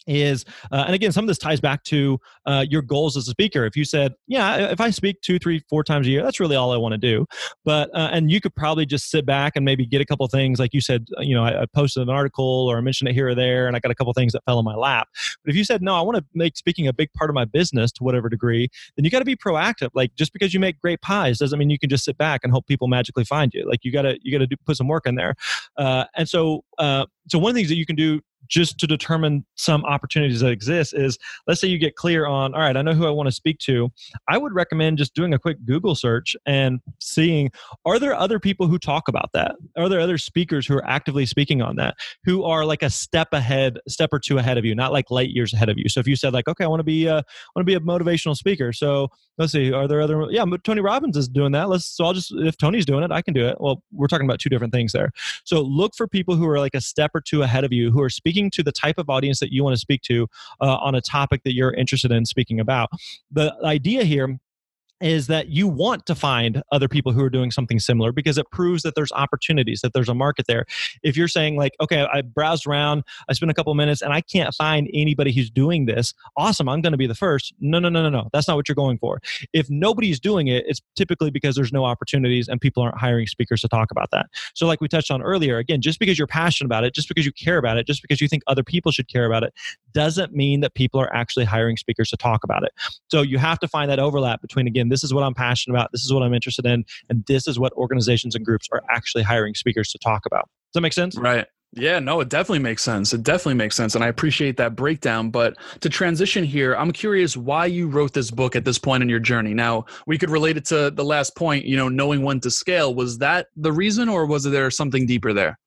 B: is uh, and again some of this ties back to uh, your goals as a speaker. If you said yeah if i speak two three four times a year that's really all i want to do but uh, and you could probably just sit back and maybe get a couple things like you said uh, you know I, I, posted an article or i mentioned it here or there and i got a couple things that fell in my lap. But if you said no i want to make speaking a big part of my business to whatever degree then you got to be proactive. Like just because you make great pies doesn't mean you can just sit back and hope people magically find you. Like you got to you got to put some work in there. Uh, and so uh, so one of the things that you can do just to determine some opportunities that exist is let's say you get clear on all right i know who i want to speak to. I would recommend just doing a quick google search and seeing are there other people who talk about that? Are there other speakers who are actively speaking on that who are like a step ahead step or two ahead of you not like light years ahead of you? So if you said like okay i want to be uh, want to be a motivational speaker. So let's see are there other yeah but tony robbins is doing that. Let's so i'll just if tony's doing it i can do it. Well we're talking about two different things there. So look for people who are like a step or two ahead of you who are speaking to the type of audience that you want to speak to uh, on a topic that you're interested in speaking about. The idea here is that you want to find other people who are doing something similar because it proves that there's opportunities that there's a market there. If you're saying like okay i browsed around i spent a couple minutes and i can't find anybody who's doing this awesome i'm going to be the first no no no no no that's not what you're going for. If nobody's doing it it's typically because there's no opportunities and people aren't hiring speakers to talk about that. So like we touched on earlier again just because you're passionate about it just because you care about it just because you think other people should care about it doesn't mean that people are actually hiring speakers to talk about it. So you have to find that overlap between again this is what I'm passionate about, this is what I'm interested in, and this is what organizations and groups are actually hiring speakers to talk about. Does that make sense?
A: Right. Yeah, no, it definitely makes sense. It definitely makes sense. And I appreciate that breakdown. But to transition here, I'm curious why you wrote this book at this point in your journey. Now, we could relate it to the last point, you know, knowing when to scale. Was that the reason, or was there something deeper there?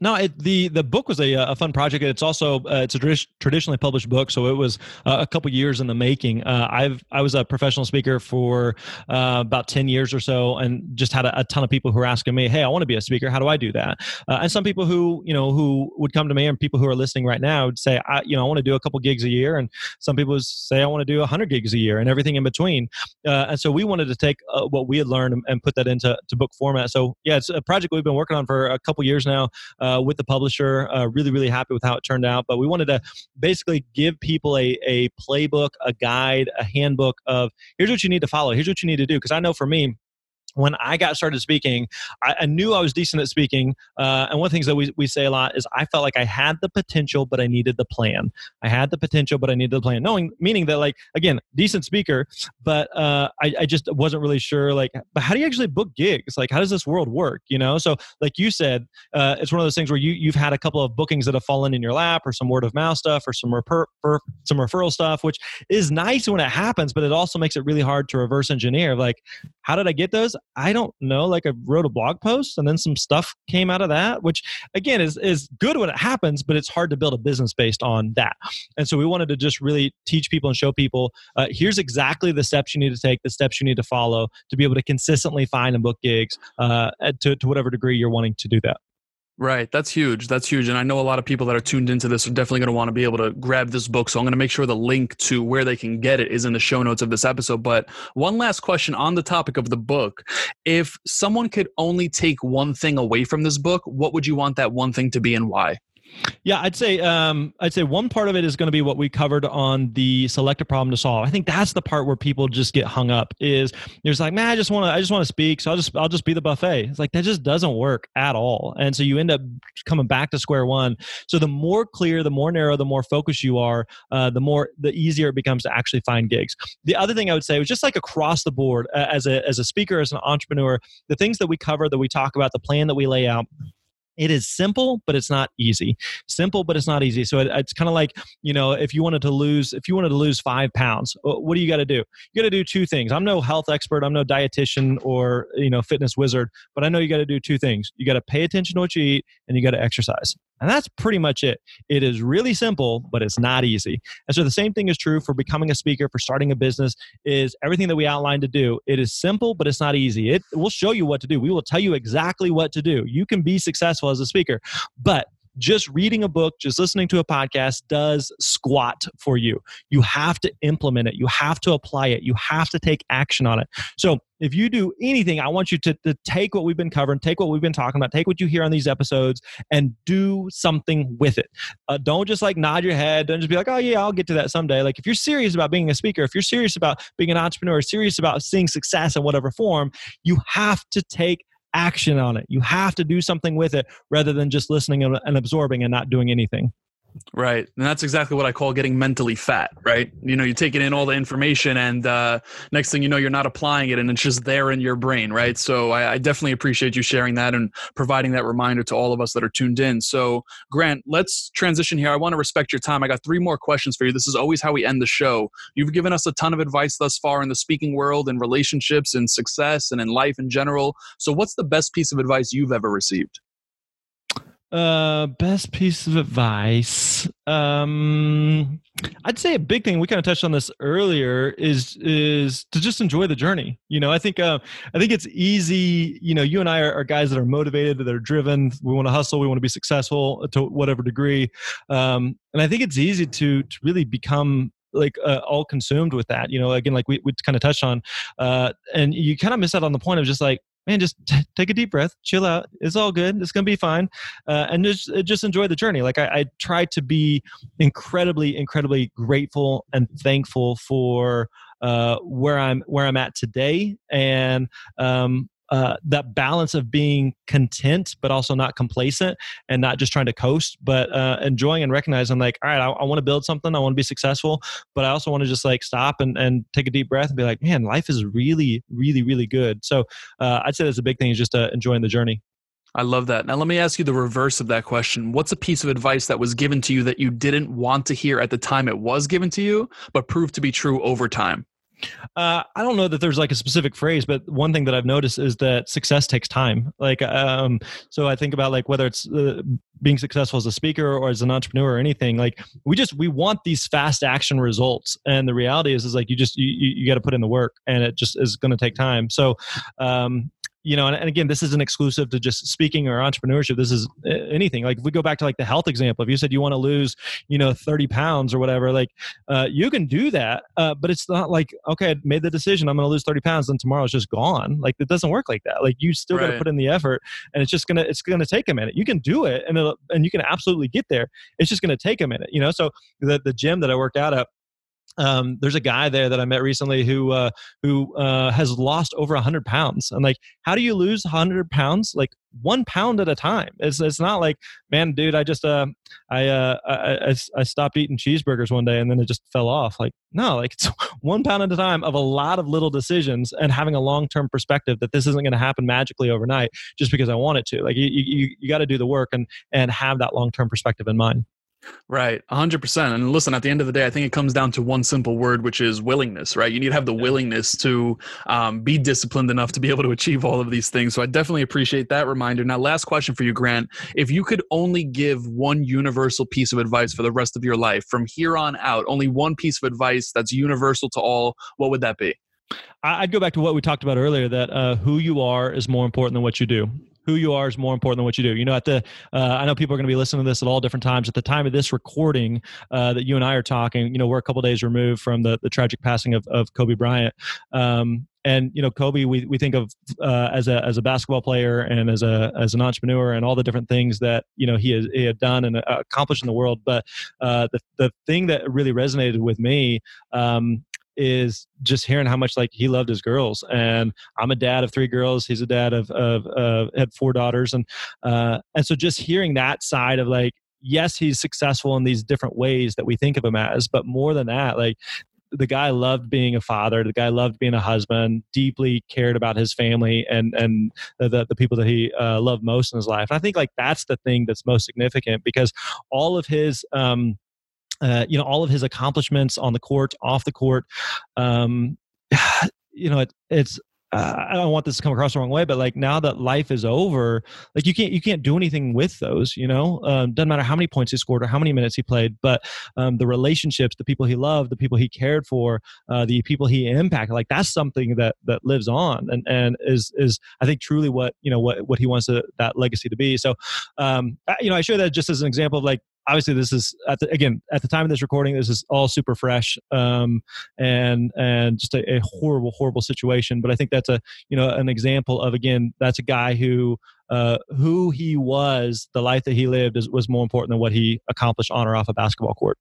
B: No, it, the the book was a, a fun project. It's also uh, it's a traditionally published book, so it was uh, a couple years in the making. Uh, I've I was a professional speaker for uh, about ten years or so, and just had a, a, ton of people who were asking me, "Hey, I want to be a speaker. How do I do that?" Uh, and some people who you know who would come to me, and people who are listening right now would say, "I you know I want to do a couple gigs a year," and some people would say, "I want to do hundred gigs a year," and everything in between. Uh, and so we wanted to take what we had learned and, and, put that into to book format. So yeah, it's a project we've been working on for a couple years now uh, with the publisher. Uh, really, really happy with how it turned out. But we wanted to basically give people a, a playbook, a guide, a handbook of here's what you need to follow, here's what you need to do. Because I know for me, when I got started speaking, I, I knew I was decent at speaking. Uh, and one of the things that we, we say a lot is I felt like I had the potential, but I needed the plan. I had the potential, but I needed the plan. Knowing, meaning that, like, again, decent speaker, but uh, I, I just wasn't really sure, like, but how do you actually book gigs? Like, how does this world work? You know? So, like you said, uh, it's one of those things where you, you've had a couple of bookings that have fallen in your lap or some word of mouth stuff or some, refer, some referral stuff, which is nice when it happens, but it also makes it really hard to reverse engineer. Like, how did I get those? I don't know. Like I wrote a blog post and then some stuff came out of that, which again is is good when it happens, but it's hard to build a business based on that. And so we wanted to just really teach people and show people uh, here's exactly the steps you need to take, the steps you need to follow to be able to consistently find and book gigs uh, to to whatever degree you're wanting to do that.
A: Right. That's huge. That's huge. And I know a lot of people that are tuned into this are definitely going to want to be able to grab this book. So I'm going to make sure the link to where they can get it is in the show notes of this episode. But one last question on the topic of the book. If someone could only take one thing away from this book, what would you want that one thing to be and why?
B: Yeah, I'd say um, I'd say one part of it is going to be what we covered on the select a problem to solve. I think that's the part where people just get hung up. Is there's like, man, I just want to I just want to speak, so I'll just I'll just be the buffet. It's like that just doesn't work at all, and so you end up coming back to square one. So the more clear, the more narrow, the more focused you are, uh, the more the easier it becomes to actually find gigs. The other thing I would say was just like across the board uh, as a as a speaker, as an entrepreneur, the things that we cover, that we talk about, the plan that we lay out it is simple but it's not easy. Simple but it's not easy. So it, it's kind of like you know if you wanted to lose if you wanted to lose five pounds uh, what do you got to do? You got to do two things. I'm no health expert. I'm no dietitian or you know fitness wizard but i know you got to do two things. You got to pay attention to what you eat and you got to exercise and that's pretty much it. It is really simple, but it's not easy. And so the same thing is true for becoming a speaker, for starting a business, is everything that we outlined to do. It is simple, but it's not easy. It will show you what to do. We will tell you exactly what to do. You can be successful as a speaker, but just reading a book, just listening to a podcast does squat for you. You have to implement it. You have to apply it. You have to take action on it. So if you do anything, I want you to, to take what we've been covering, take what we've been talking about, take what you hear on these episodes, and do something with it. Uh, don't just like nod your head. Don't just be like, oh, yeah, I'll get to that someday. Like, if you're serious about being a speaker, if you're serious about being an entrepreneur, serious about seeing success in whatever form, you have to take action on it. You have to do something with it rather than just listening and absorbing and not doing anything.
A: Right. And that's exactly what I call getting mentally fat, right? You know, you're taking in all the information and uh, next thing you know, you're not applying it and it's just there in your brain, right? So I, I, definitely appreciate you sharing that and providing that reminder to all of us that are tuned in. So, Grant, let's transition here. I want to respect your time. I got three more questions for you. This is always how we end the show. You've given us a ton of advice thus far in the speaking world and relationships and success and in life in general. So, what's the best piece of advice you've ever received?
B: Uh, best piece of advice. Um, I'd say a big thing. We kind of touched on this earlier. Is is to just enjoy the journey. You know, I think uh, I think it's easy. You know, you and I are, are guys that are motivated, that are driven. We want to hustle. We want to be successful to whatever degree. Um, and I think it's easy to to really become like uh, all consumed with that you know again like we, we kind of touched on uh, and you kind of miss out on the point of just like man, just t- take a deep breath, chill out. It's all good. It's gonna be fine, uh, and just uh, just enjoy the journey. Like I, I try to be incredibly, incredibly grateful and thankful for uh, where I'm where I'm at today, and um, uh, that balance of being content but also not complacent and not just trying to coast but uh, enjoying and recognizing like all right i, I want to build something i want to be successful but i also want to just like stop and, and take a deep breath and be like man life is really really really good so uh, i'd say that's a big thing is just uh, enjoying the journey
A: I love that. Now, let me ask you the reverse of that question. What's a piece of advice that was given to you that you didn't want to hear at the time it was given to you, but proved to be true over time?
B: Uh, I don't know that there's like a specific phrase, but one thing that I've noticed is that success takes time. Like, um, so I think about like whether it's uh, being successful as a speaker or as an entrepreneur or anything. Like, we just we want these fast action results, and the reality is, is like you just you you, you got to put in the work, and it just is going to take time. So, um, you know, and, and, again, this isn't exclusive to just speaking or entrepreneurship. This is uh, anything. Like if we go back to like the health example, if you said you want to lose, you know, 30 pounds or whatever, like uh, you can do that, uh, but it's not like, okay, I made the decision, I'm going to lose 30 pounds, then tomorrow it's just gone. Like it doesn't work like that. Like you still right. got to put in the effort and it's just going to, it's going to take a minute. You can do it and, and you can absolutely get there. It's just going to take a minute, you know? So the, the gym that I worked out at, um, there's a guy there that I met recently who uh, who uh, has lost over hundred pounds. I'm like, how do you lose hundred pounds? Like one pound at a time. It's it's not like, man, dude, I just uh, I, uh, I, I I stopped eating cheeseburgers one day and then it just fell off. Like no, like it's one pound at a time of a lot of little decisions and having a long term perspective that this isn't going to happen magically overnight just because I want it to. Like you you, you got to do the work and and have that long term perspective in mind.
A: Right, 100%. And listen, at the end of the day, I think it comes down to one simple word, which is willingness, right? You need to have the willingness to um, be disciplined enough to be able to achieve all of these things. So I definitely appreciate that reminder. Now, last question for you, Grant. If you could only give one universal piece of advice for the rest of your life, from here on out, only one piece of advice that's universal to all, what would that be?
B: I'd go back to what we talked about earlier that uh, who you are is more important than what you do who you are is more important than what you do. You know, at the uh, I know people are going to be listening to this at all different times. At the time of this recording uh, that you and I are talking, you know, we're a couple days removed from the the tragic passing of of Kobe Bryant. Um, and you know Kobe, we, we think of uh, as a as a basketball player and as a as an entrepreneur and all the different things that you know he, has, he had done and uh, accomplished in the world. But uh, the the thing that really resonated with me um, is just hearing how much like he loved his girls and i'm a dad of three girls he's a dad of of uh, had four daughters and uh and so just hearing that side of like yes he's successful in these different ways that we think of him as but more than that like the guy loved being a father the guy loved being a husband deeply cared about his family and and the, the people that he uh, loved most in his life and i think like that's the thing that's most significant because all of his um uh, you know all of his accomplishments on the court, off the court. Um, you know, it, it's uh, I don't want this to come across the wrong way, but like now that life is over, like you can't you can't do anything with those. You know, um, doesn't matter how many points he scored or how many minutes he played, but um, the relationships, the people he loved, the people he cared for, uh, the people he impacted, like that's something that that lives on and and is is I think truly what you know what what he wants to, that legacy to be. So, um, you know, I share that just as an example of like obviously this is at the, again at the time of this recording this is all super fresh um, and and just a, a, horrible horrible situation but i think that's a you know an example of again that's a guy who uh, who he was the life that he lived is, was more important than what he accomplished on or off a basketball court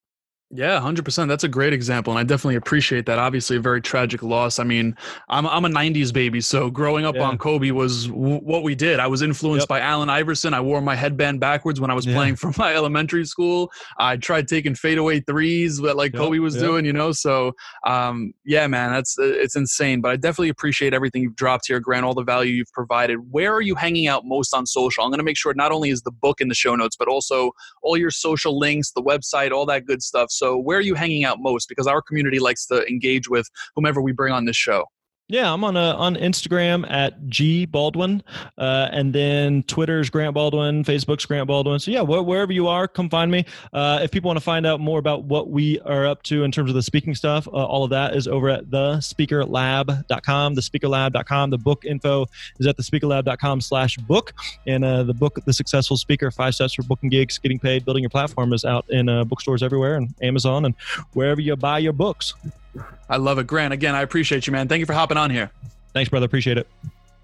A: yeah, 100%. That's a great example. And I definitely appreciate that. Obviously, a very tragic loss. I mean, I'm, I'm a 90s baby. So growing up yeah. on Kobe was w- what we did. I was influenced yep. by Allen Iverson. I wore my headband backwards when I was yeah. playing for my elementary school. I tried taking fadeaway threes, but like yep. Kobe was yep. doing, you know? So, um, yeah, man, that's uh, it's insane. But I definitely appreciate everything you've dropped here, Grant, all the value you've provided. Where are you hanging out most on social? I'm going to make sure not only is the book in the show notes, but also all your social links, the website, all that good stuff. So, where are you hanging out most? Because our community likes to engage with whomever we bring on this show.
B: Yeah, I'm on a, on Instagram at G Baldwin, uh, and then Twitter's Grant Baldwin, Facebook's Grant Baldwin. So yeah, wh- wherever you are, come find me. Uh, if people want to find out more about what we are up to in terms of the speaking stuff, uh, all of that is over at thespeakerlab.com. Thespeakerlab.com. The book info is at thespeakerlab.com/slash book, and uh, the book, The Successful Speaker: Five Steps for Booking Gigs, Getting Paid, Building Your Platform, is out in uh, bookstores everywhere and Amazon and wherever you buy your books.
A: I love it. Grant, again, I appreciate you, man. Thank you for hopping on here.
B: Thanks, brother. Appreciate it.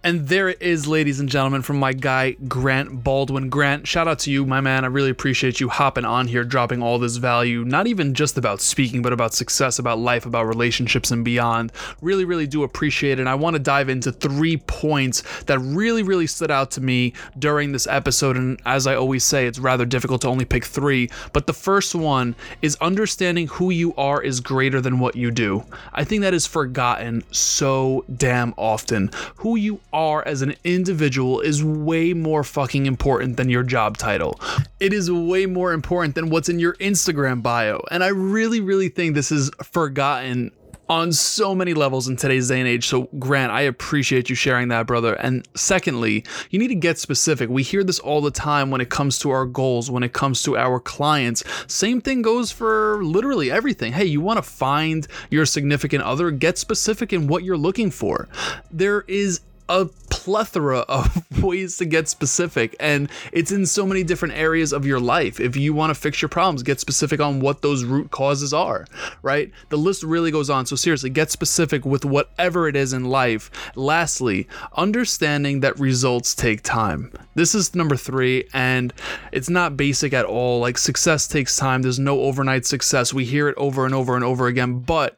A: And there it is, ladies and gentlemen, from my guy, Grant Baldwin. Grant, shout out to you, my man. I really appreciate you hopping on here, dropping all this value, not even just about speaking, but about success, about life, about relationships, and beyond. Really, really do appreciate it. And I want to dive into three points that really, really stood out to me during this episode. And as I always say, it's rather difficult to only pick three. But the first one is understanding who you are is greater than what you do. I think that is forgotten so damn often. Who you are as an individual is way more fucking important than your job title. It is way more important than what's in your Instagram bio. And I really, really think this is forgotten on so many levels in today's day and age. So, Grant, I appreciate you sharing that, brother. And secondly, you need to get specific. We hear this all the time when it comes to our goals, when it comes to our clients. Same thing goes for literally everything. Hey, you want to find your significant other? Get specific in what you're looking for. There is a plethora of ways to get specific and it's in so many different areas of your life. If you want to fix your problems get specific on what those root causes are right? The list really goes on. So seriously get specific with whatever it is in life. Lastly understanding that results take time. This is number 3 and it's not basic at all. Like success takes time. There's no overnight success. We hear it over and over and over again but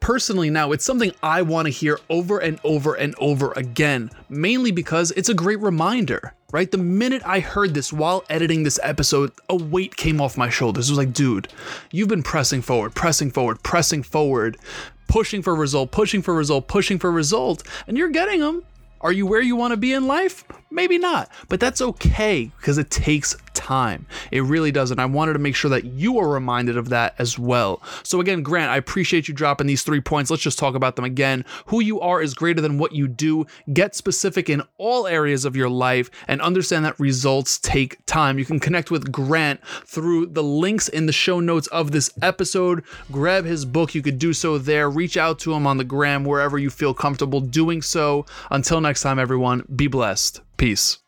A: personally now it's something I want to hear over and over and over again mainly because it's a great reminder, right? The minute I heard this while editing this episode, a weight came off my shoulders. It was like, dude, you've been pressing forward, pressing forward, pressing forward, pushing for result, pushing for result, pushing for result, and you're getting them. Are you where you want to be in life? Maybe not, but that's okay because it takes time. It really does. And I wanted to make sure that you are reminded of that as well. So, again, Grant, I appreciate you dropping these three points. Let's just talk about them again. Who you are is greater than what you do. Get specific in all areas of your life and understand that results take time. You can connect with Grant through the links in the show notes of this episode. Grab his book. You could do so there. Reach out to him on the gram wherever you feel comfortable doing so. Until next time, everyone, be blessed. Peace.